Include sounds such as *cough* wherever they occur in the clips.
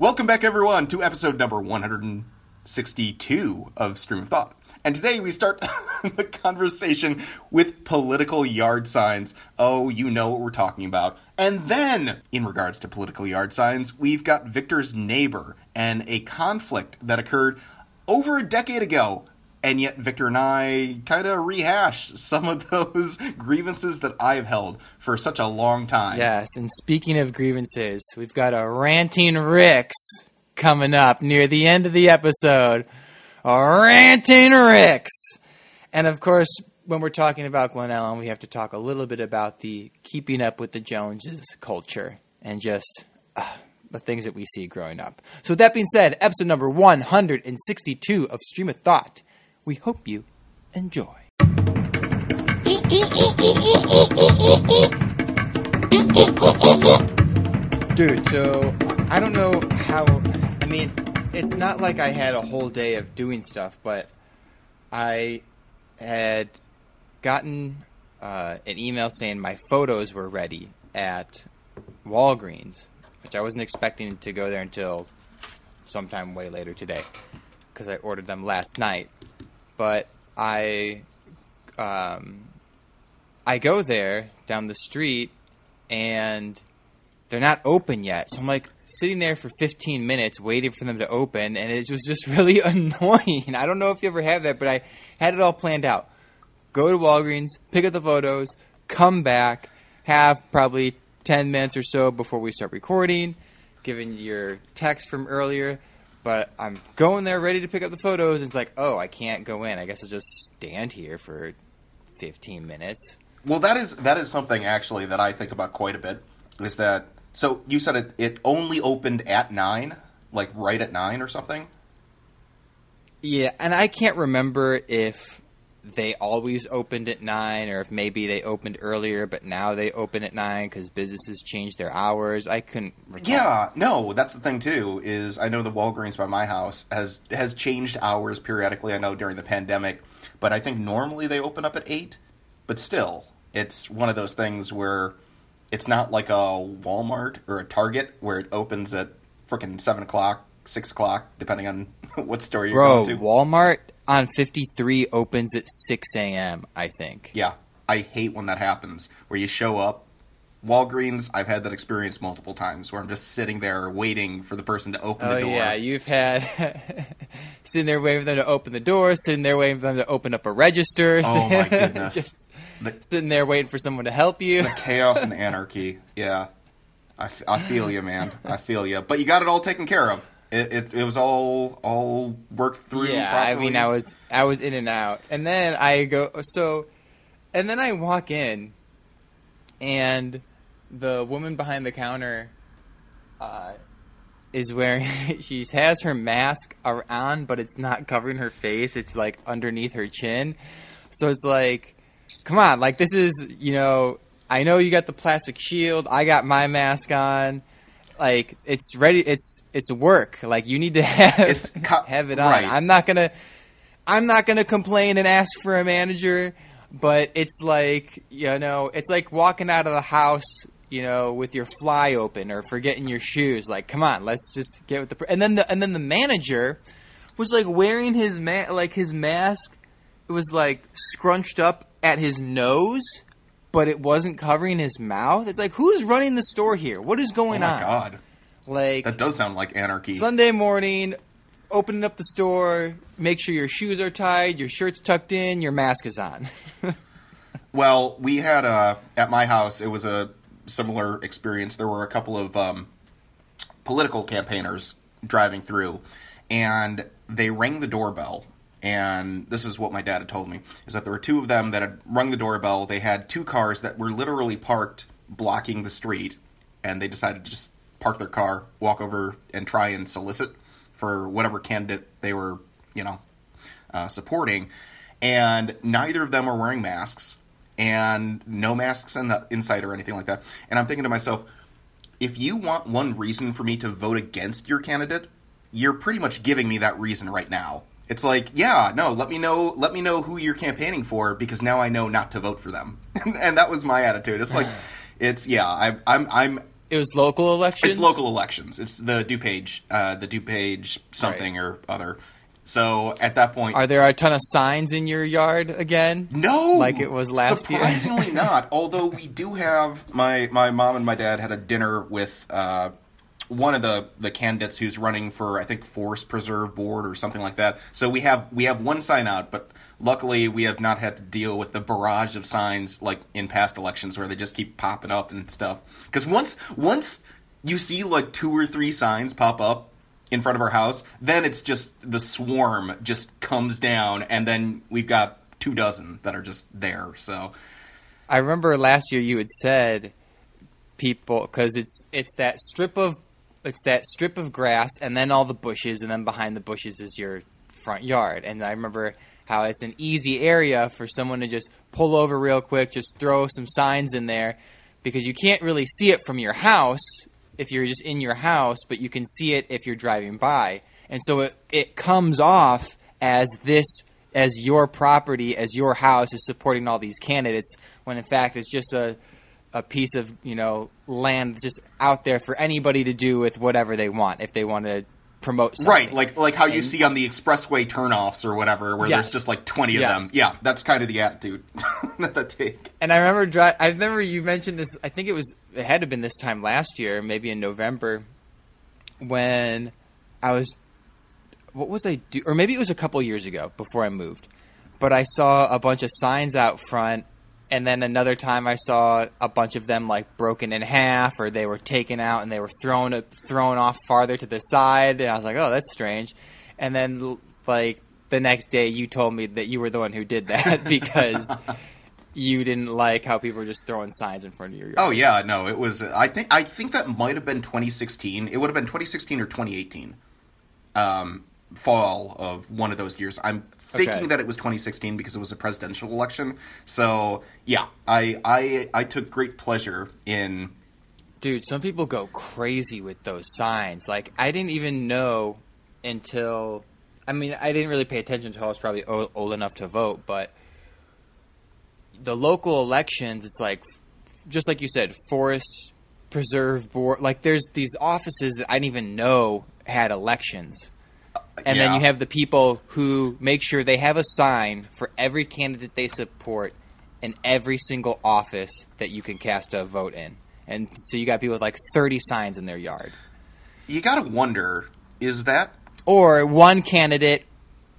Welcome back, everyone, to episode number 162 of Stream of Thought. And today we start *laughs* the conversation with political yard signs. Oh, you know what we're talking about. And then, in regards to political yard signs, we've got Victor's neighbor and a conflict that occurred over a decade ago. And yet, Victor and I kind of rehash some of those *laughs* grievances that I've held for such a long time. Yes, and speaking of grievances, we've got a ranting Ricks coming up near the end of the episode. A ranting Ricks! And of course, when we're talking about Glen Ellyn, we have to talk a little bit about the keeping up with the Joneses culture and just uh, the things that we see growing up. So, with that being said, episode number 162 of Stream of Thought. We hope you enjoy. Dude, so I don't know how. I mean, it's not like I had a whole day of doing stuff, but I had gotten uh, an email saying my photos were ready at Walgreens, which I wasn't expecting to go there until sometime way later today because I ordered them last night. But I, um, I go there down the street and they're not open yet. So I'm like sitting there for 15 minutes waiting for them to open, and it was just *laughs* really annoying. I don't know if you ever have that, but I had it all planned out. Go to Walgreens, pick up the photos, come back, have probably 10 minutes or so before we start recording, given your text from earlier. But I'm going there ready to pick up the photos, and it's like, oh, I can't go in. I guess I'll just stand here for 15 minutes. Well, that is that is something actually that I think about quite a bit. Is that so? You said it it only opened at nine, like right at nine or something. Yeah, and I can't remember if they always opened at nine or if maybe they opened earlier, but now they open at nine because businesses changed their hours. I couldn't. Recall. Yeah, no, that's the thing too. Is I know the Walgreens by my house has has changed hours periodically. I know during the pandemic, but I think normally they open up at eight. But still, it's one of those things where it's not like a Walmart or a Target where it opens at freaking seven o'clock, six o'clock, depending on *laughs* what store you're Bro, going to. Walmart on 53 opens at 6 a.m., I think. Yeah, I hate when that happens, where you show up. Walgreens, I've had that experience multiple times where I'm just sitting there waiting for the person to open Oh, the door. yeah, you've had *laughs* sitting there waiting for them to open the door, sitting there waiting for them to open up a register. Oh, my *laughs* goodness. The- sitting there waiting for someone to help you. The chaos and the anarchy. Yeah, I feel you, man. I feel you. But you got it all taken care of. It, it, it was all all worked through. Yeah, properly. I mean, I was I was in and out, and then I go so, and then I walk in, and the woman behind the counter, uh, is wearing *laughs* she has her mask on, but it's not covering her face. It's like underneath her chin, so it's like, come on, like this is you know. I know you got the plastic shield. I got my mask on. Like it's ready. It's it's work. Like you need to *laughs* have It's co- have it on. right. I'm not gonna I'm not gonna complain and ask for a manager, but it's like you know, it's like walking out of the house, you know, with your fly open or forgetting your shoes. Like, come on, let's just get with the. Pr-. And then the and then the manager was like wearing his ma- like his mask. It was like scrunched up at his nose. But it wasn't covering his mouth. It's like, who's running the store here? What is Oh going my on? god, Like, that does sound like anarchy. Sunday morning, opening up the store, make sure your shoes are tied, your shirt's tucked in, your mask is on. *laughs* Well, we had a at my house. It was a similar experience. There were a couple of um, political campaigners driving through, and they rang the doorbell. And this is what my dad had told me: is that there were two of them that had rung the doorbell. They had two cars that were literally parked blocking the street, and they decided to just park their car, walk over, and try and solicit for whatever candidate they were, you know, uh, supporting. And neither of them were wearing masks, and no masks in the inside or anything like that. And I'm thinking to myself, if you want one reason for me to vote against your candidate, you're pretty much giving me that reason right now. It's like, yeah, no, let me know, let me know who you're campaigning for because now I know not to vote for them. *laughs* and that was my attitude. It's like, *sighs* it's yeah, I, I'm I'm It was local elections. It's local elections. It's the DuPage, uh, the DuPage something or other. So at that point, Are there a ton of signs in your yard again? no, like it was last year? Surprisingly, *laughs* not. Although we do have my my mom and my dad had a dinner with uh, one of the the candidates who's running for I think Forest Preserve Board or something like that. So we have we have one sign out, but luckily we have not had to deal with the barrage of signs like in past elections where they just keep popping up and stuff. Because once once you see like two or three signs pop up in front of our house, then it's just the swarm just comes down, and then we've got two dozen that are just there. So I remember last year you had said people because it's it's that strip of it's that strip of grass and then all the bushes and then behind the bushes is your front yard. And I remember how it's an easy area for someone to just pull over real quick just throw some signs in there because you can't really see it from your house if you're just in your house but you can see it if you're driving by. And so it, it comes off as this as your property, as your house is supporting all these candidates, when in fact it's just a a piece of you know land that's just out there for anybody to do with whatever they want if they want to promote something. right, like like how you And- see on the expressway turnoffs or whatever, where Yes. there's just like twenty of Yes. them. Yeah, that's kind of the attitude *laughs* that they take. And I remember, dri- I remember you mentioned this. I think it was it had to have been this time last year, maybe in November, when I was. What was I do? Or maybe it was a couple years ago before I moved. But I saw a bunch of signs out front, and then another time I saw a bunch of them like broken in half, or they were taken out and they were thrown thrown off farther to the side. And I was like, oh, that's strange. And then like the next day, you told me that you were the one who did that *laughs* because you didn't like how people were just throwing signs in front of your yard. Oh yeah, no, it was. I think I think that might have been 2016. It would have been 2016 or 2018, um, fall of one of those years. I'm thinking Okay. that it was 2016 because it was a presidential election. So yeah, I I I took great pleasure in. Dude, some people go crazy with those signs. Like, I didn't even know until. I mean, I didn't really pay attention until I was probably old, old enough to vote, but the local elections, it's like, just like you said, Forest Preserve Board. Like, there's these offices that I didn't even know had elections. And then you have the people who make sure they have a sign for every candidate they support in every single office that you can cast a vote in. And so you got people with like 30 signs in their yard. You got to wonder: is that Or one candidate,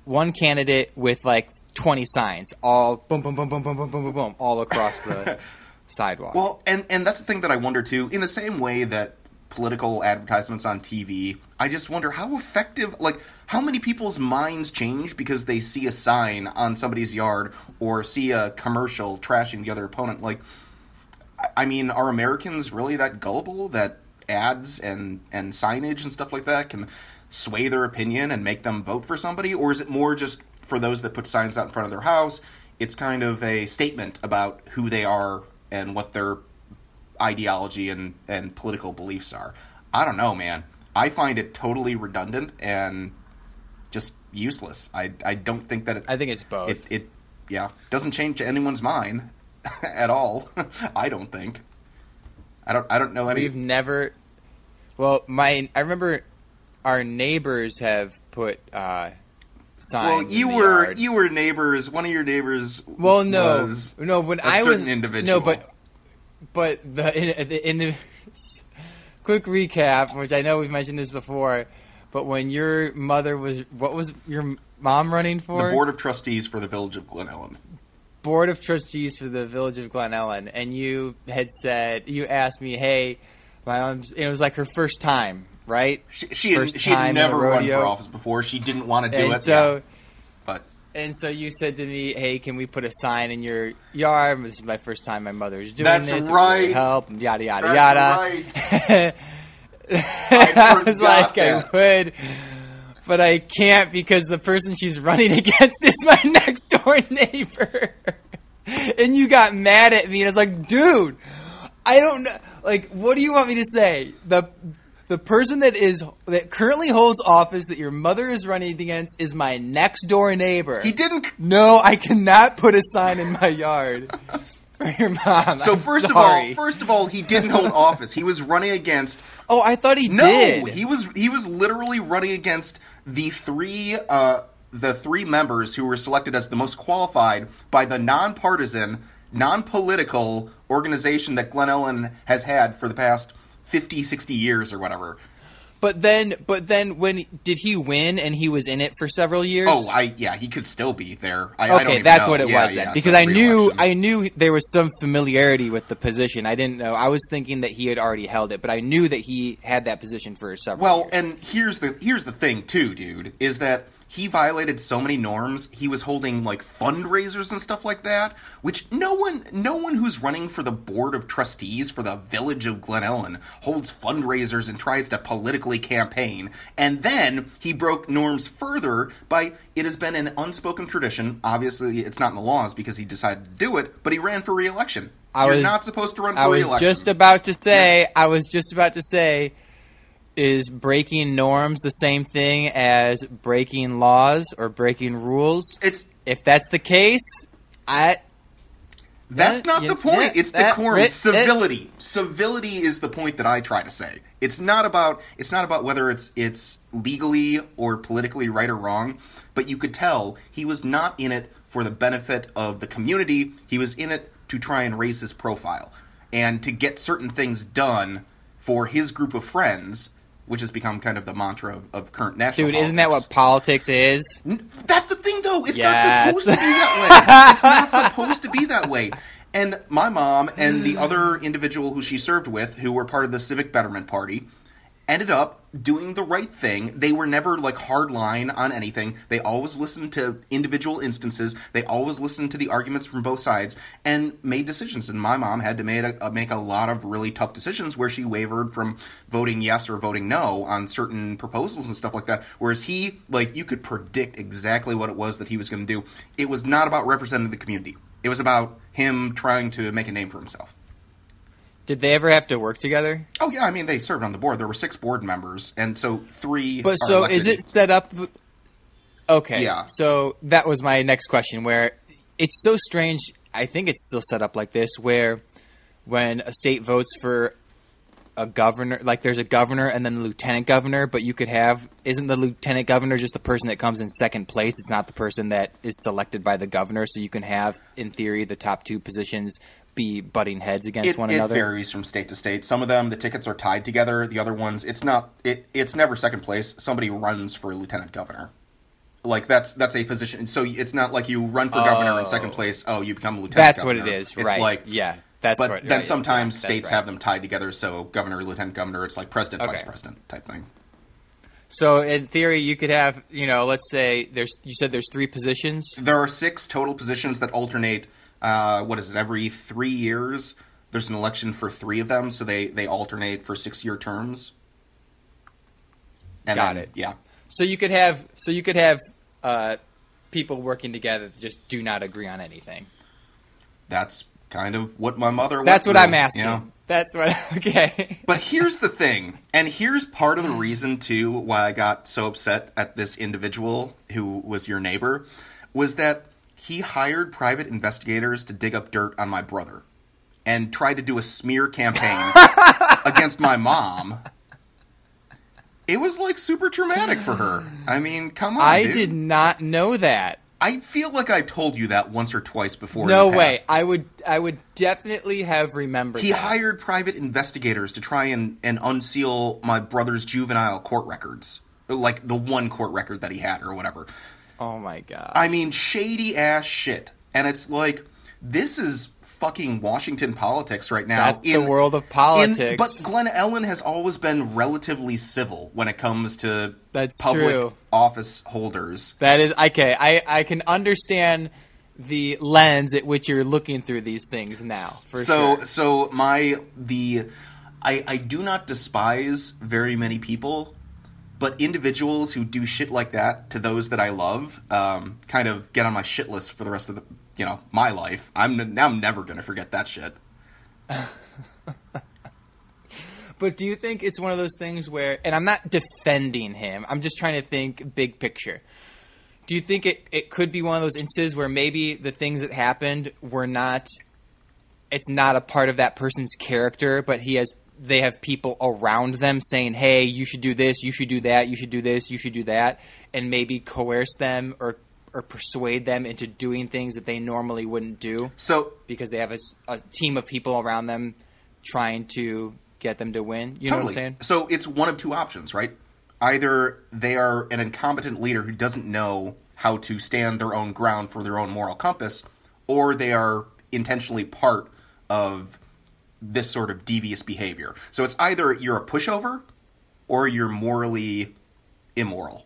one candidate with like 20 signs, all boom, boom, boom, boom, boom, boom, boom, boom, boom, all across the *laughs* sidewalk. Well, and and that's the thing that I wonder too. In the same way that political advertisements on TV, I just wonder how effective, like how many people's minds change because they see a sign on somebody's yard or see a commercial trashing the other opponent. Like, I- mean, are Americans really that gullible that ads and and signage and stuff like that can sway their opinion and make them vote for somebody, or is it more just for those that put signs out in front of their house? It's kind of a statement about who they are and what their ideology and, and political beliefs are. I don't know, man. I find it totally redundant and just useless. I, I don't think that it, I think it's both. it, it yeah doesn't change anyone's mind *laughs* at all. *laughs* I don't think. I don't I don't know any. We've never. Well, my I remember our neighbors have put uh, signs. well, you were yard. you were neighbors. One of your neighbors. Well, no, was no. When a I was individual. no, but but the in, *laughs* the in quick recap, which I know we've mentioned this before, but when your mother was, what was your mom running for? the board of trustees for the village of Glen Ellyn. board of trustees for the village of Glen Ellyn, and you had said you asked me, "Hey, my mom's," it was like her first time, right? She she had, she had never run for office before. She didn't want to do and it. so. yeah. But And so you said to me, "Hey, can we put a sign in your yard? This is my first time. My mother's doing That's this. really right. Help, yada yada That's yada." *laughs* I *laughs* was forgot like, I would, but I can't because the person she's running *laughs* against is my next door neighbor. and you got mad at me, and I was like, dude, I don't know. Like, what do you want me to say? The the person that is that currently holds office that your mother is running against is my next door neighbor. he didn't. No, I cannot put a sign in my yard. *laughs* for your mom. So I'm first sorry. of all, first of all, he didn't hold *laughs* office. He was running against oh, I thought he no. did. He was he was literally running against the three uh, the three members who were selected as the most qualified by the nonpartisan, non-political organization that Glen Ellyn has had for the past 50, 60 years or whatever. But then, but then, when did he win? And he was in it for several years. Oh, I yeah, he could still be there. I, I don't okay, even that's know. what it Yeah, was then. yeah, because so I knew. I knew there was some familiarity with the position. I didn't know. I was thinking that he had already held it, but I knew that he had that position for several. Years. Well, years. and here's the here's the thing too, dude, is that he violated so many norms. He was holding like fundraisers and stuff like that, which no one no one who's running for the board of trustees for the village of Glen Ellyn holds fundraisers and tries to politically campaign. And then he broke norms further by it has been an unspoken tradition. Obviously, it's not in the laws because he decided to do it, but he ran for re-election. I You're was- not supposed to run for reelection. I was re-election. just about to say. I was just about to say. Is breaking norms the same thing as breaking laws or breaking rules? it's If that's the case, I That's not you- the point. yeah, it's that- decorum, it- it- civility. civility is the point that I try to say. It's not about it's not about whether it's it's legally or politically right or wrong, but you could tell he was not in it for the benefit of the community. He was in it to try and raise his profile and to get certain things done for his group of friends, which has become kind of the mantra of, of current national dude, isn't that what politics is? That's the thing, though. It's Yes. not supposed to be that *laughs* way. It's not supposed to be that way. And my mom and the mm. other individual who she served with, who were part of the Civic Betterment Party, ended up doing the right thing. They were never like hard line on anything. They always listened to individual instances. They always listened to the arguments from both sides and made decisions. And my mom had to make a, uh, make a lot of really tough decisions where she wavered from voting yes or voting no on certain proposals and stuff like that. Whereas he, like, you could predict exactly what it was that he was going to do. It was not about representing the community. It was about him trying to make a name for himself. Did they ever have to work together? Oh yeah, I mean they served on the board. There were six board members, and so three. But so elected. is it set up? Okay. Yeah. So that was my next question. Where it's so strange. I think it's still set up like this, where when a state votes for a governor, like there's a governor and then the lieutenant governor, but you could have isn't the lieutenant governor just the person that comes in second place? It's not the person that is selected by the governor. So you can have, in theory, the top two positions be butting heads against It, one it another. varies from state to state. Some of them, the tickets are tied together. The other ones, it's not. It, it's never second place. Somebody runs for lieutenant governor. Like that's that's a position. So it's not like you run for governor in second Oh. place. Oh, you become lieutenant. Governor. That's what it is, It's right? like yeah, that's but right. then right, sometimes yeah, states right. have them tied together. So governor, lieutenant governor. It's like president, vice president type thing. So in theory, you could have, you know, let's say there's. You said there's three positions. There are six total positions that alternate. Uh, what is it? Every three years, there's an election for three of them, so they they alternate for six year terms. And Got then- it. Yeah. So you could have. So you could have uh, people working together that just do not agree on anything. That's kind of what my mother. That's what through, I'm asking. you know? That's what. *laughs* Okay. But here's the thing, and here's part of the reason too why I got so upset at this individual who was your neighbor, was that he hired private investigators to dig up dirt on my brother, and tried to do a smear campaign *laughs* against my mom. It was like super traumatic for her. I mean, come on. I dude. did not know that. I feel like I've told you that once or twice before. No way. I would. I would definitely have remembered. He that. hired private investigators to try and, and unseal my brother's juvenile court records. Like the one court record that he had or whatever. Oh my god. I mean, shady ass shit. And it's like, this is fucking Washington politics right now. That's the world of politics. but Glen Ellyn has always been relatively civil when it comes to That's public true. office holders. That is okay. I I can understand the lens at which you're looking through these things now. For so sure. so my the I I do not despise very many people, but individuals who do shit like that to those that I love, um, kind of get on my shit list for the rest of the you know my life. I'm n- I'm never gonna forget that shit. *laughs* But do you think it's one of those things where, and I'm not defending him, I'm just trying to think big picture. Do you think it, it could be one of those instances where maybe the things that happened were not it's not a part of that person's character, but he has they have people around them saying, "Hey, you should do this, you should do that, you should do this, you should do that," and maybe coerce them or or persuade them into doing things that they normally wouldn't do So because they have a team of people around them trying to get them to win. You know what I'm saying? So it's one of two options, right? Either they are an incompetent leader who doesn't know how to stand their own ground for their own moral compass, or they are intentionally part of this sort of devious behavior. So it's either you're a pushover or you're morally immoral.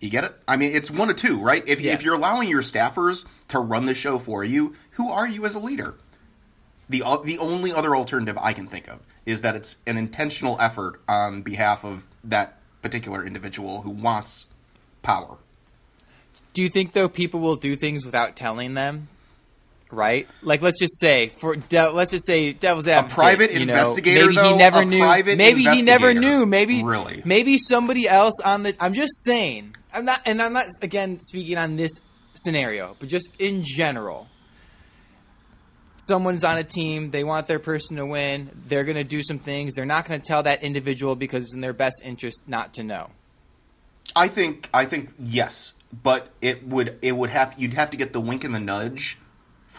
You get it? I mean, it's one of two, right? If, Yes. if you're allowing your staffers to run the show for you, who are you as a leader? the the only other alternative I can think of is that it's an intentional effort on behalf of that particular individual who wants power. Do you think though people will do things without telling them? Right? Like let's just say for de- let's just say devil's advocate, a private you know, investigator, maybe he never knew. Maybe he never knew. Maybe Really? Maybe somebody else on the. I'm just saying. I'm not, and I'm not again speaking on this scenario, but just in general. Someone's on a team. They want their person to win. They're going to do some things. They're not going to tell that individual because it's in their best interest not to know. I think I think yes, but it would it would have you'd have to get the wink and the nudge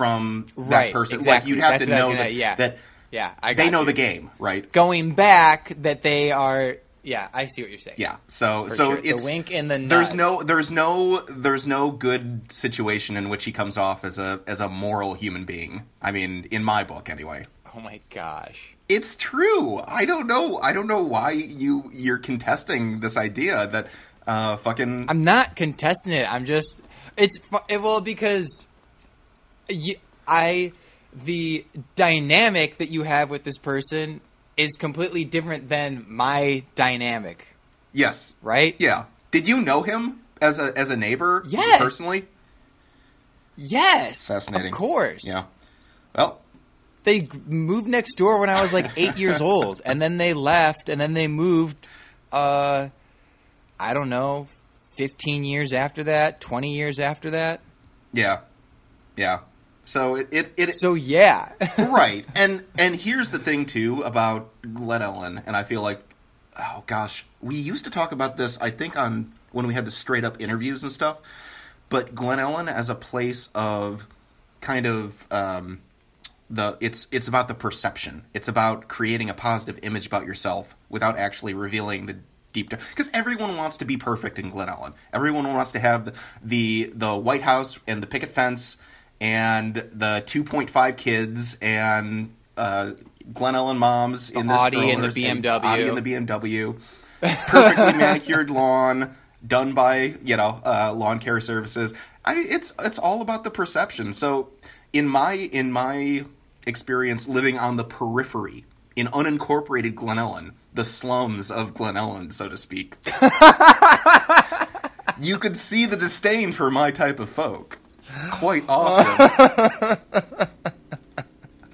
from that Right, person. exactly. Like you'd have That's to what I was know gonna- that, yeah. that Yeah, I they got know you. the game, right? Going back, that they are. Yeah, I see what you're saying. Yeah. So For so sure. The it's wink and the there's no there's no there's no good situation in which he comes off as a as a moral human being. I mean, in my book anyway. Oh my gosh. It's true. I don't know. I don't know why you you're contesting this idea that uh fucking I'm not contesting it. I'm just it's it, well because you, I the dynamic that you have with this person is completely different than my dynamic, yes. right? Yeah. Did you know him as a as a neighbor Yes. personally? Yes, Fascinating. Of course. Yeah. Well, They moved next door when I was like eight years *laughs* old, and then they left, and then they moved. Uh, I don't know, fifteen years after that, twenty years after that. yeah. Yeah. So it it, it So yeah, *laughs* right. And and here's the thing too about glen ellyn and i feel like oh gosh we used to talk about this i think on when we had the straight up interviews and stuff but glen ellyn as a place of kind of um, the it's it's about the perception. It's about creating a positive image about yourself without actually revealing the deep because everyone wants to be perfect in glen ellyn. Everyone wants to have the, the the white house and the picket fence and the 2.5 kids and uh, Glen Ellyn moms in their Audi and the BMW. Audi and the BMW, *laughs* perfectly manicured lawn done by you know uh, lawn care services. I, it's it's all about the perception. So in my in my experience living on the periphery in unincorporated Glen Ellyn, the slums of Glen Ellyn, so to speak. *laughs* you could see the disdain for my type of folk quite often.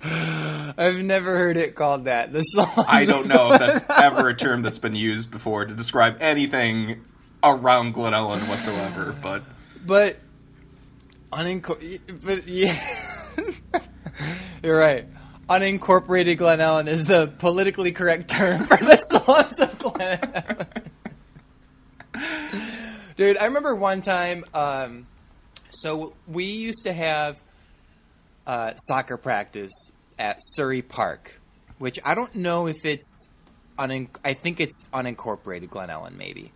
*laughs* I've never heard it called that. The song. I don't know if that's ever a term that's been used before to describe anything around Glen Ellyn whatsoever, but but unincor- but yeah, *laughs* you're right. Unincorporated Glen Ellyn is the politically correct term for the *laughs* slums of Glen Ellyn. Dude, I remember one time. Um, so we used to have uh, soccer practice at Surrey Park, which I don't know if it's unin- I think it's unincorporated Glen Ellyn, maybe.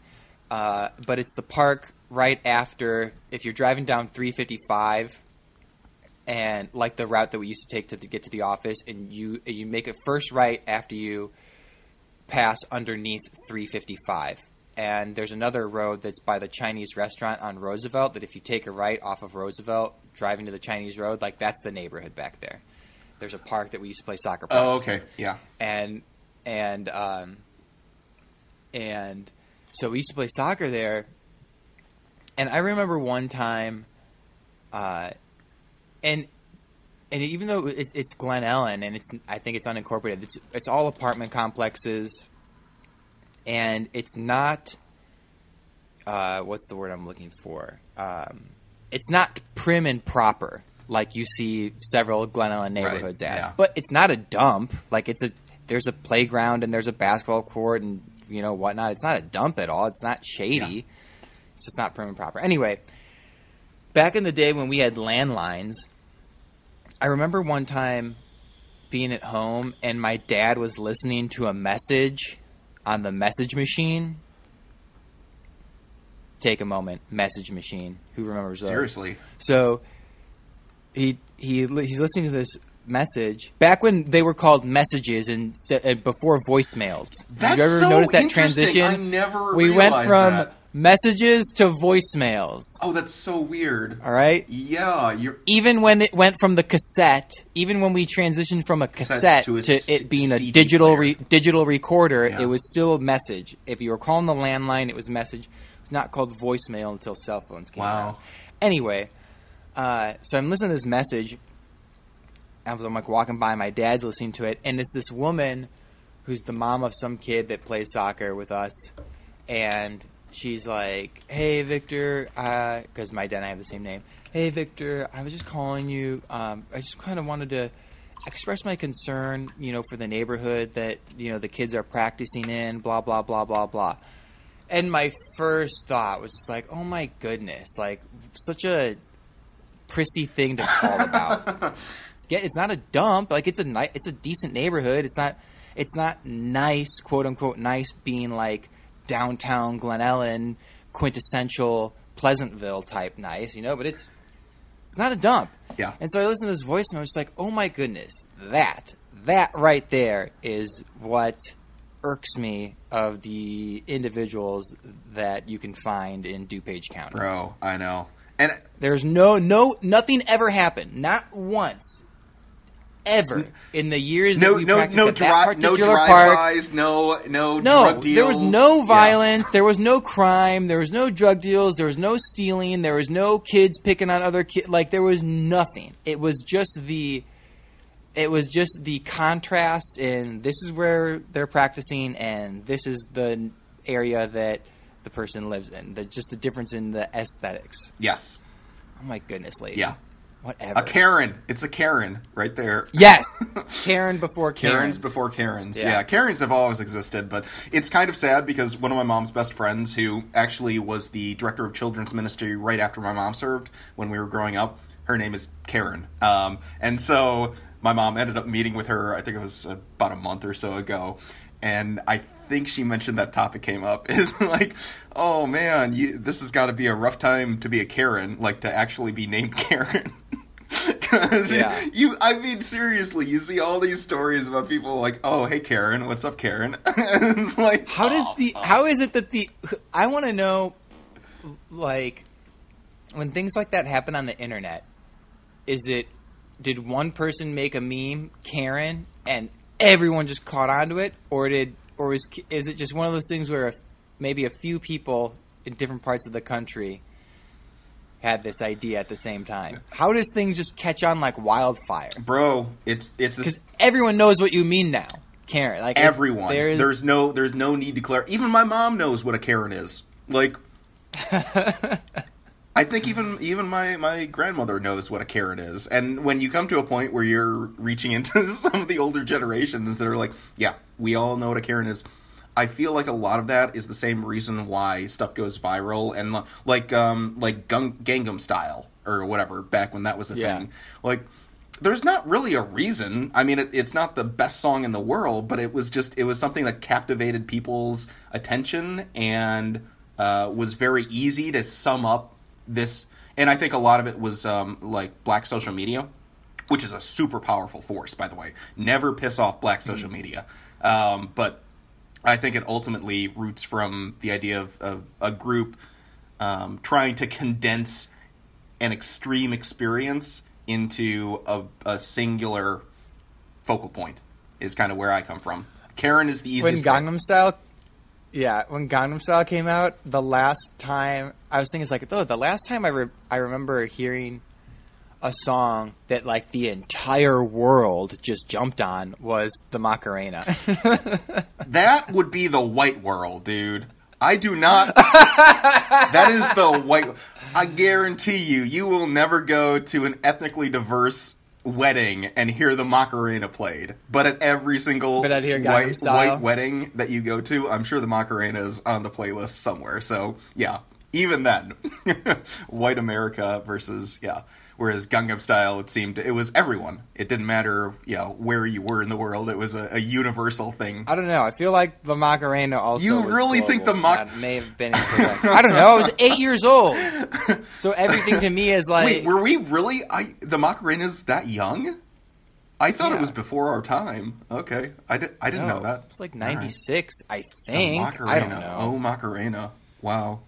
Uh, but it's the park right after if you're driving down 355 and like the route that we used to take to, to get to the office and you you make a first right after you pass underneath 355 and there's another road that's by the Chinese restaurant on Roosevelt that if you take a right off of Roosevelt driving to the Chinese road like that's the neighborhood back there there's a park that we used to play soccer oh, practice in okay, yeah. and and um, and so we used to play soccer there. And I remember one time, uh, and and even though it's, it's Glen Ellyn and it's I think it's unincorporated, it's it's all apartment complexes, and it's not. Uh, what's the word I'm looking for? Um, it's not prim and proper. like you see several Glen Ellyn neighborhoods as. yeah. But it's not a dump. Like it's a there's a playground and there's a basketball court and you know whatnot. It's not a dump at all. It's not shady. Yeah. It's just not prim and proper. Anyway, back in the day when we had landlines, I remember one time being at home and my dad was listening to a message on the message machine. Take a moment. Message machine. Who remembers those? Seriously. So he he he's listening to this message back when they were called messages instead uh, before voicemails. That's Did you ever so notice that transition? I never we went from that. Messages to voicemails. Oh, that's so weird. All right. Yeah, you're Even when it went from the cassette, even when we transitioned from a cassette, to to, it being a CD digital re- digital recorder, Yeah. it was still a message. If you were calling the landline, it was a message. It was not called voicemail until cell phones came Wow. out. Anyway, uh, so I'm listening to this message. I was I'm like walking by, my dad's listening to it, and it's this woman who's the mom of some kid that plays soccer with us, and she's like, "Hey, Victor," because my dad and I have the same name. Hey, Victor, I was just calling you. Um, I just kind of wanted to express my concern, you know, for the neighborhood that you know the kids are practicing in. Blah blah blah blah blah. And my first thought was just like, "Oh my goodness!" Like such a prissy thing to call about. *laughs* Get it's not a dump. Like it's a ni- it's a decent neighborhood. It's not it's not nice, quote unquote nice being like downtown Glen Ellyn, quintessential Pleasantville type nice, you know, but it's it's not a dump. Yeah. And so I listened to this voice and I was like, "Oh my goodness, that that right there is what irks me of the individuals that you can find in DuPage County. bro. I know. And There's no no nothing ever happened. Not once. Ever in the years no, that we no, practiced no, at that dri- no particular park. no, no, No, there was no Yeah. violence. There was no crime. There was no drug deals. There was no stealing. There was no kids picking on other kids. Like there was nothing. It was just the. It was just the contrast in this is where they're practicing and this is the area that the person lives in. The, just the difference in the aesthetics. Yes, Oh my goodness, lady. yeah. Whatever. A Karen. It's a Karen right there. Yes, *laughs* Karen before Karens. Karens before Karens. Yeah. Yeah. Karens have always existed, but it's kind of sad because one of my mom's best friends, who actually was the director of children's ministry right after my mom served when we were growing up, her name is Karen. Um, and so my mom ended up meeting with her, I think it was about a month or so ago, and I think she mentioned that topic came up *laughs* is like, oh man, you, this has got to be a rough time to be a Karen, like to actually be named *laughs* Karen. Because Yeah. you, I mean, seriously, you see all these stories about people like, oh, hey, Karen, what's up, Karen? *laughs* it's like, How does oh, the how oh. is it that the I want to know like when things like that happen on the internet is it did one person make a meme Karen and everyone just caught onto it or did or is is it just one of those things where maybe a few people in different parts of the country had this idea at the same time how does things just catch on like wildfire bro, it's it's because everyone knows what you mean now Karen like everyone. there's, There's, no there's no need to clarify. Even my mom knows what a Karen is. Like, *laughs* I think even even my my grandmother knows what a Karen is. And when you come to a point where you're reaching into *laughs* some of the older generations that are like, yeah, we all know what a Karen is. I feel like a lot of that is the same reason why stuff goes viral and like um like Gung- Gangnam Style or whatever back when that was a Yeah. thing. Like there's not really a reason. I mean, it, it's not the best song in the world, but it was just it was something that captivated people's attention and uh, was very easy to sum up this. And I think a lot of it was um, like black social media, which is a super powerful force, by the way. Never piss off black social media, um, but I think it ultimately roots from the idea of, of a group um, trying to condense an extreme experience into a, a singular focal point is kind of where I come from. Karen is the easiest. when. Gangnam Style, yeah, when Gangnam Style came out, the last time I was thinking, it's like, oh, the last time I re- I remember hearing a song that like the entire world just jumped on was the Macarena. *laughs* that would be the white world, dude. I do not. *laughs* that is the white. I guarantee you, you will never go to an ethnically diverse wedding and hear the Macarena played. But at every single But white, white wedding that you go to, I'm sure the Macarena is on the playlist somewhere. So yeah, even then, *laughs* white America versus yeah. Whereas Gangnam Style, it seemed it was everyone. It didn't matter, you know, where you were in the world. It was a, a universal thing. I don't know. I feel like the Macarena also. You really think the. Mac- That may have been. I don't know. I was eight years old, so everything to me is like. Wait, were we really? I the Macarena's that young? I thought it was before our time. Okay, I, did, I didn't no, know that. It was like All right. '96, I think. Macarena. I don't know. Oh, Macarena. Wow.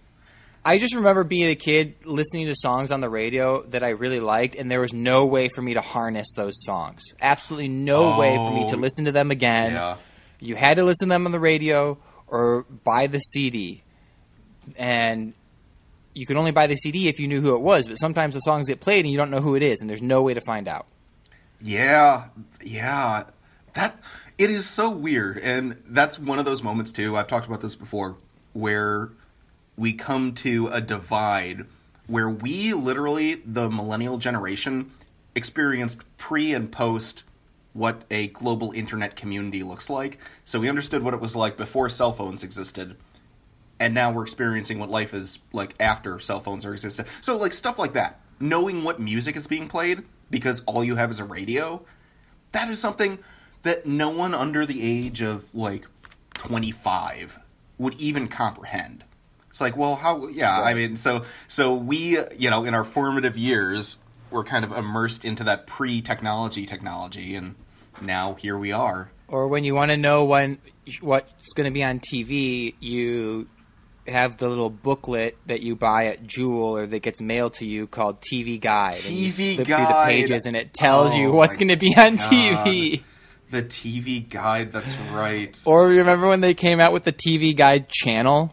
I just remember being a kid listening to songs on the radio that I really liked, and there was no way for me to harness those songs. Absolutely no way for me to Oh. listen to them again. Yeah. You had to listen to them on the radio or buy the CD. And you could only buy the CD if you knew who it was, but sometimes the songs get played and you don't know who it is, and there's no way to find out. Yeah, yeah. That it is so weird, and that's one of those moments too. I've talked about this before, where we come to a divide where we literally, the millennial generation, experienced pre and post what a global internet community looks like. So we understood what it was like before cell phones existed. And now we're experiencing what life is like after cell phones are existed. So like stuff like that. Knowing what music is being played because all you have is a radio, that is something that no one under the age of like 25 would even comprehend. It's like, well, how? Yeah, I mean, so so we, you know, in our formative years, were kind of immersed into that pre-technology technology, and now here we are. Or when you want to know when what's going to be on TV, you have the little booklet that you buy at Jewel or that gets mailed to you called TV Guide. and you TV flip through the pages and it tells you Oh what's going to be on God. TV. The TV guide. That's right. Or remember when they came out with the TV Guide channel?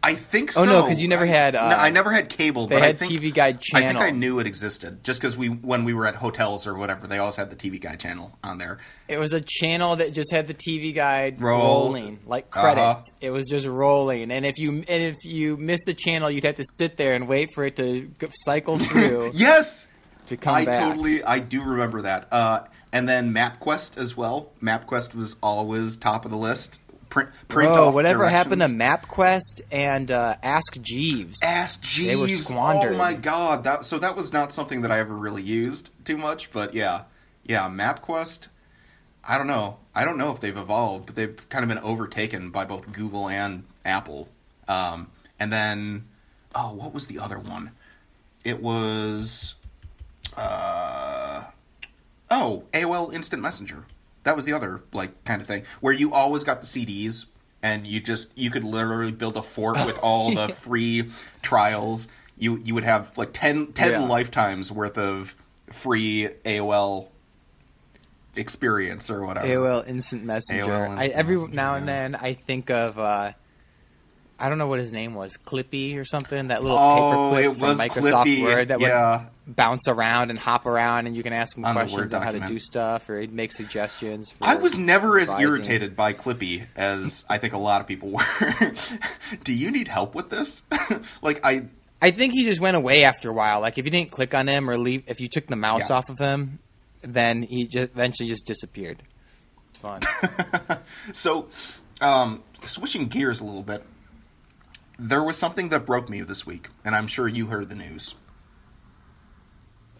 I think so. Oh, no, because you never I- had, uh, no, I never had cable. They but I had think, TV Guide channel. I think I knew it existed just because we when we were at hotels or whatever, they always had the TV guide channel on there. It was a channel that just had the TV Guide Roll. rolling like Uh-huh. credits. It was just rolling, and if you and if you missed the channel, you'd have to sit there and wait for it to cycle *laughs* through Yes, to come I back. totally I do remember that. Uh, and then MapQuest as well. MapQuest was always top of the list. Print, print Bro, off whatever happened to. MapQuest and uh, Ask Jeeves? Ask Jeeves. They were squandered. Oh my god! That so that was not something that I ever really used too much, but yeah, yeah. MapQuest. I don't know. I don't know if they've evolved, but they've kind of been overtaken by both Google and Apple. Um, and then, oh, what was the other one? It was, uh, oh, AOL Instant Messenger. That was the other like kind of thing where you always got the CDs and you just you could literally build a fort with all the *laughs* free trials. You you would have like 10, 10 Yeah. lifetimes worth of free AOL experience or whatever. AOL Instant Messenger. AOL I, every Messenger, now and then I think of uh, I don't know what his name was, Clippy or something. That little Oh, paperclip from Microsoft Clippy, Word that yeah. Bounce around and hop around, and you can ask him On questions on how to do stuff or he'd make suggestions. For I was never as irritated by Clippy as I think a lot of people were. *laughs* Do you need help with this? *laughs* like I I think he just went away after a while. Like if you didn't click on him or leave, if you took the mouse Yeah. off of him, then he just eventually just disappeared. Fun. *laughs* So, um, switching gears a little bit, there was something that broke me this week, and I'm sure you heard the news.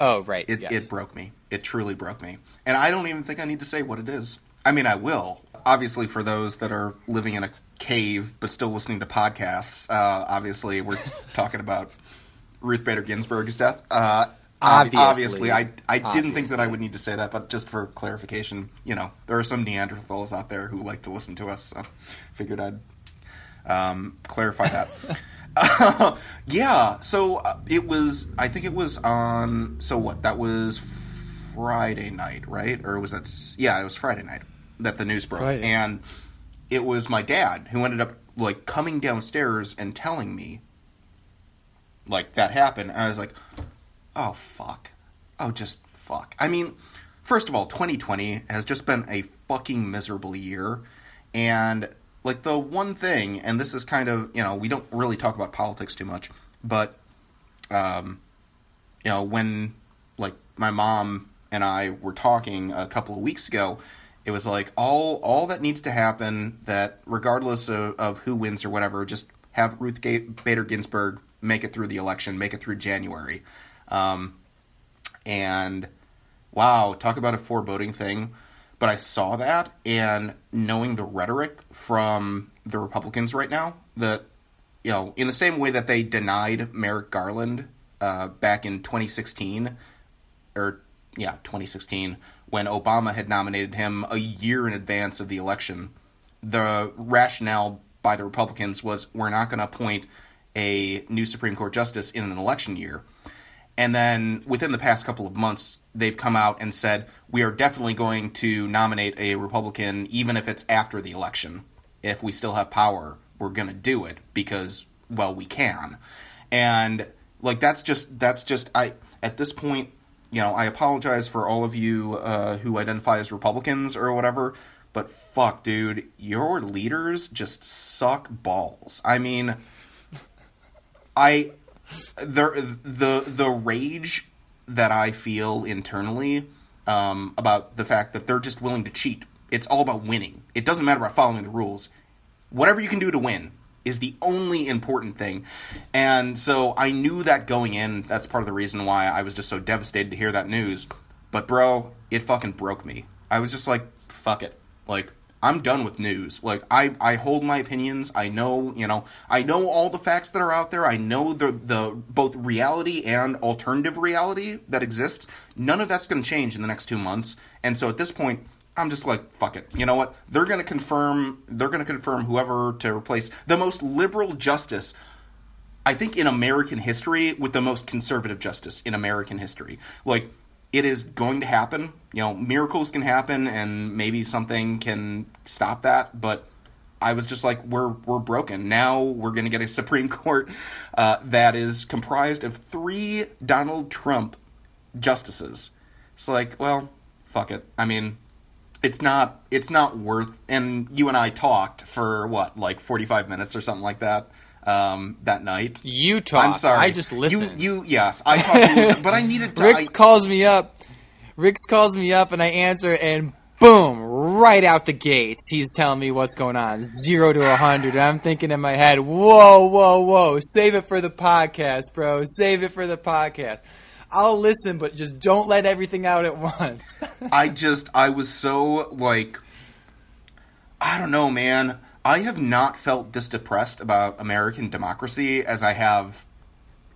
Oh right, It, yes. it broke me. It truly broke me. And I don't even think I need to say what it is. I mean, I will. Obviously, for those that are living in a cave but still listening to podcasts, uh, obviously, we're *laughs* talking about Ruth Bader Ginsburg's death. Uh, Obviously. obviously, I, I didn't think that I would need to say that, but just for clarification, you know, there are some Neanderthals out there who like to listen to us, so figured I'd um, clarify that. *laughs* *laughs* Yeah, so uh, it was. I think it was on. So what? That was Friday night, right? Or was that? Yeah, it was Friday night that the news broke, Friday. and it was my dad who ended up like coming downstairs and telling me like that happened. And I was like, oh fuck, oh just fuck. I mean, first of all, 2020 has just been a fucking miserable year, and like the one thing, and this is kind of you know we don't really talk about politics too much, but um, you know when like my mom and I were talking a couple of weeks ago, it was like all all that needs to happen that regardless of, of who wins or whatever, just have Ruth Bader Ginsburg make it through the election, make it through January, um, and wow, talk about a foreboding thing. But I saw that, and knowing the rhetoric from the Republicans right now, that you know, in the same way that they denied Merrick Garland uh, back in 2016, or yeah, 2016, when Obama had nominated him a year in advance of the election, the rationale by the Republicans was we're not going to appoint a new Supreme Court justice in an election year. And then within the past couple of months, they've come out and said we are definitely going to nominate a Republican, even if it's after the election. If we still have power, we're going to do it because, well, we can. And like that's just that's just I at this point, you know, I apologize for all of you uh, who identify as Republicans or whatever, but fuck, dude, your leaders just suck balls. I mean, I the the the rage that I feel internally um, about the fact that they're just willing to cheat. It's all about winning. It doesn't matter about following the rules. Whatever you can do to win is the only important thing. And so I knew that going in. That's part of the reason why I was just so devastated to hear that news. But bro, it fucking broke me. I was just like, fuck it. Like I'm done with news. Like I, I hold my opinions. I know, you know, I know all the facts that are out there. I know the the both reality and alternative reality that exists. None of that's going to change in the next two months. And so at this point, I'm just like, fuck it. You know what? They're going to confirm. They're going to confirm whoever to replace the most liberal justice. I think in American history with the most conservative justice in American history. Like it is going to happen. You know, miracles can happen, and maybe something can stop that. But I was just like, we're we're broken. Now we're going to get a Supreme *laughs* Court uh, that is comprised of three Donald Trump justices. It's like, well, fuck it. I mean, it's not it's not worth. And you and I talked for what, like forty five minutes or something like that um, that night. You talk. I'm sorry. I just listened. You, you yes, I talked, to but I needed to. Rix I- calls me up. Rix calls me up, and I answer, and boom, right out the gates, he's telling me what's going on, zero to a hundred. And I'm thinking in my head, whoa, whoa, whoa, save it for the podcast, bro. Save it for the podcast. I'll listen, but just don't let everything out at *laughs* once. I just I was so like I don't know, man. I have not felt this depressed about American democracy as I have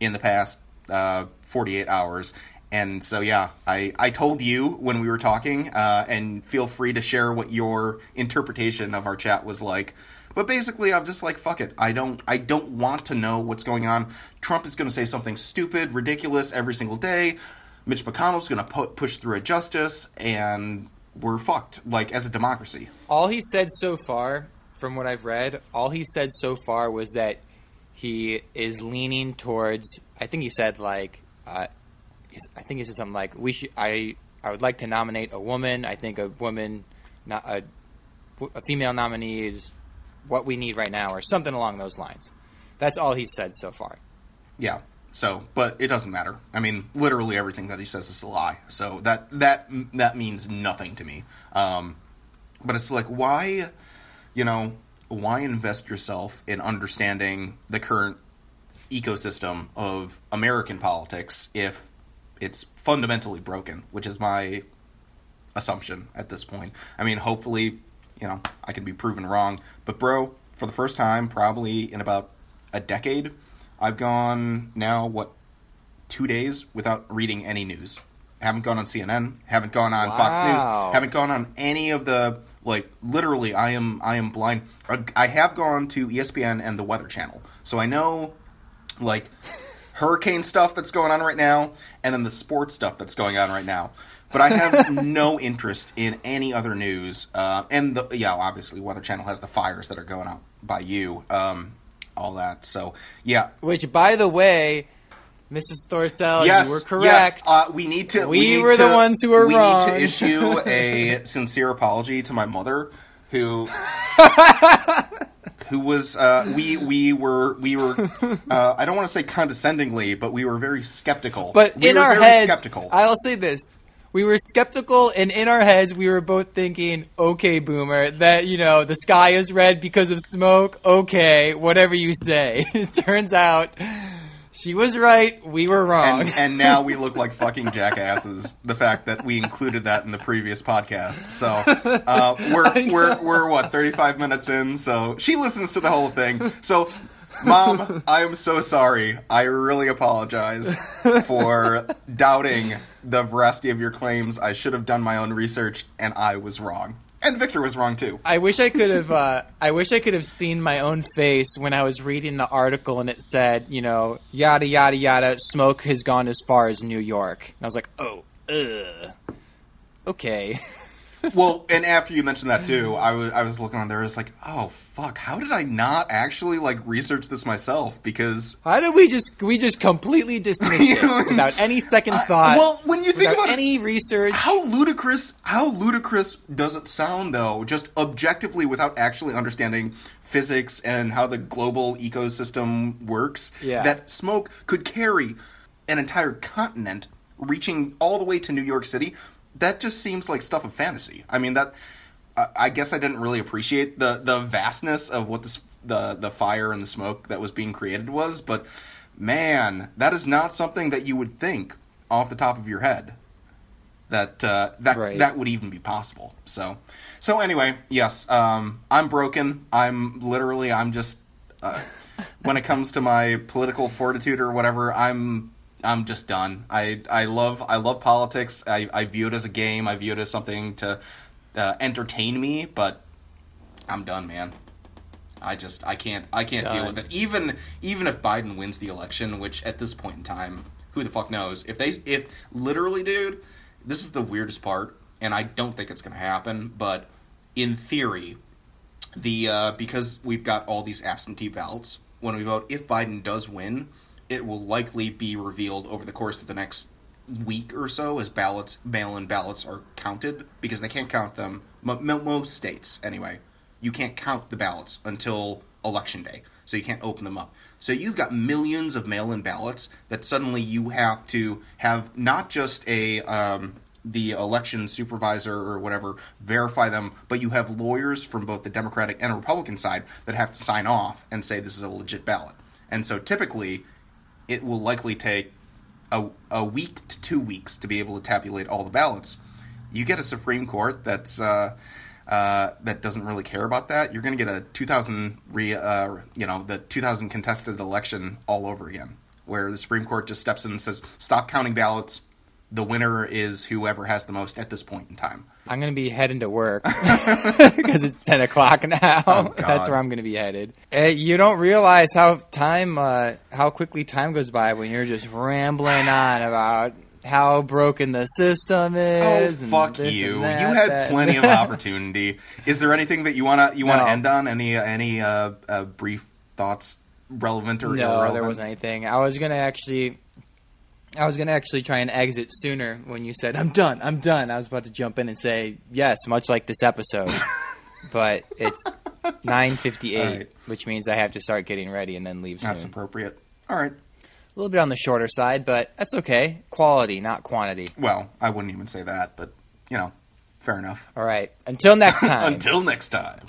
in the past uh, 48 hours. And so, yeah, I, I told you when we were talking, uh, and feel free to share what your interpretation of our chat was like. But basically, I'm just like, fuck it. I don't I don't want to know what's going on. Trump is going to say something stupid, ridiculous every single day. Mitch McConnell's going to pu- push through a justice, and we're fucked. Like as a democracy. all he said so far, from what I've read, all he said so far was that he is leaning towards. I think he said like, uh, I think he said something like, "We should." I I would like to nominate a woman. I think a woman, not a, a female nominee is what we need right now, or something along those lines. That's all he said so far. Yeah. So, but it doesn't matter. I mean, literally everything that he says is a lie. So that that that means nothing to me. Um, but it's like, why, you know, why invest yourself in understanding the current ecosystem of American politics if it's fundamentally broken, which is my assumption at this point. I mean, hopefully, you know, I can be proven wrong. But, bro, for the first time, probably in about a decade, I've gone now, what, two days without reading any news. Haven't gone on CNN, haven't gone on Fox News, haven't gone on any of the like literally I am I am blind. I- I have gone to ESPN and the Weather Channel. So I know like *laughs* hurricane stuff that's going on right now and then the sports stuff that's going on right now. But I have *laughs* no interest in any other news. Uh, and the, yeah, obviously Weather Channel has the fires that are going out by you. Um, all that. So yeah, Which, by the way, Mrs. Thorsell, yes, you were correct. Yes, uh, we need to. We need were the ones who were we wrong. need to issue *laughs* a sincere apology to my mother, who *laughs* who was uh, we we were we were uh, I don't want to say condescendingly, but we were very skeptical. But we in were our very heads, skeptical. I'll say this. We were skeptical, and in our heads, we were both thinking, okay, boomer, that, you know, the sky is red because of smoke. Okay, whatever you say. *laughs* it turns out she was right. We were wrong. and, and now we look like fucking jackasses. The fact that we included that in the previous podcast. So uh, we're *laughs* we're we're what thirty five minutes in. So she listens to the whole thing. So. Mom, I am so sorry. I really apologize for doubting the veracity of your claims. I should have done my own research, and I was wrong. And Victor was wrong too. I wish I could have. Uh, I wish I could have seen my own face when I was reading the article and it said, you know, yada yada yada. Smoke has gone as far as New York, and I was like, oh, ugh. Okay. *laughs* *laughs* well, and after you mentioned that too, I was I was looking on there. I was like, oh fuck, how did I not actually like research this myself? Because How did we just we just completely dismiss *laughs* it without any second thought? well, when you think about it, any research. how ludicrous how ludicrous does it sound though? Just objectively, without actually understanding physics and how the global ecosystem works, Yeah. that smoke could carry an entire continent, reaching all the way to New York City. That just seems like stuff of fantasy. I mean that. I guess I didn't really appreciate the the vastness of what this the the fire and the smoke that was being created was, but man, that is not something that you would think off the top of your head that uh, that Right. that would even be possible. So so anyway, yes, um, I'm broken. I'm literally I'm just uh, when it comes to my political fortitude or whatever, I'm I'm just done. I I love I love politics. I, I view it as a game. I view it as something to uh, entertain me, but I'm done, man. I just I can't I can't deal with it. Even even if Biden wins the election, which at this point in time, who the fuck knows? If they if literally, dude, this is the weirdest part, and I don't think it's gonna happen. But in theory, the uh, because we've got all these absentee ballots when we vote, if Biden does win, it will likely be revealed over the course of the next week or so as ballots, mail-in ballots are counted because they can't count them. Mo- most states, anyway, you can't count the ballots until election day, so you can't open them up. So you've got millions of mail-in ballots that suddenly you have to have not just a um, the election supervisor or whatever verify them, but you have lawyers from both the Democratic and Republican side that have to sign off and say this is a legit ballot. And so typically, it will likely take a, a week to two weeks to be able to tabulate all the ballots. You get a Supreme Court that's uh, uh, that doesn't really care about that. You're going to get a 2000 re, uh, you know the 2000 contested election all over again, where the Supreme Court just steps in and says, "Stop counting ballots. The winner is whoever has the most at this point in time." I'm gonna be heading to work *laughs* because it's ten o'clock now. Oh, *laughs* That's where I'm gonna be headed. Uh, you don't realize how time, uh, how quickly time goes by when you're just rambling on about how broken the system Oh is. and fuck you! that, you had that, plenty of *laughs* opportunity. Is there anything that you wanna you wanna No. end on? Any any uh, uh, brief thoughts, relevant or No, irrelevant? there wasn't anything. I was gonna actually, I was gonna actually try and exit sooner when you said I'm done. I'm done. I was about to jump in and say yes, much like this episode, *laughs* but it's nine fifty eight, All right. which means I have to start getting ready and then leave That's soon. appropriate. All right. A little bit on the shorter side, but that's okay. Quality, not quantity. Well, I wouldn't even say that, but you know, fair enough. All right. Until next *laughs* time. Until next time.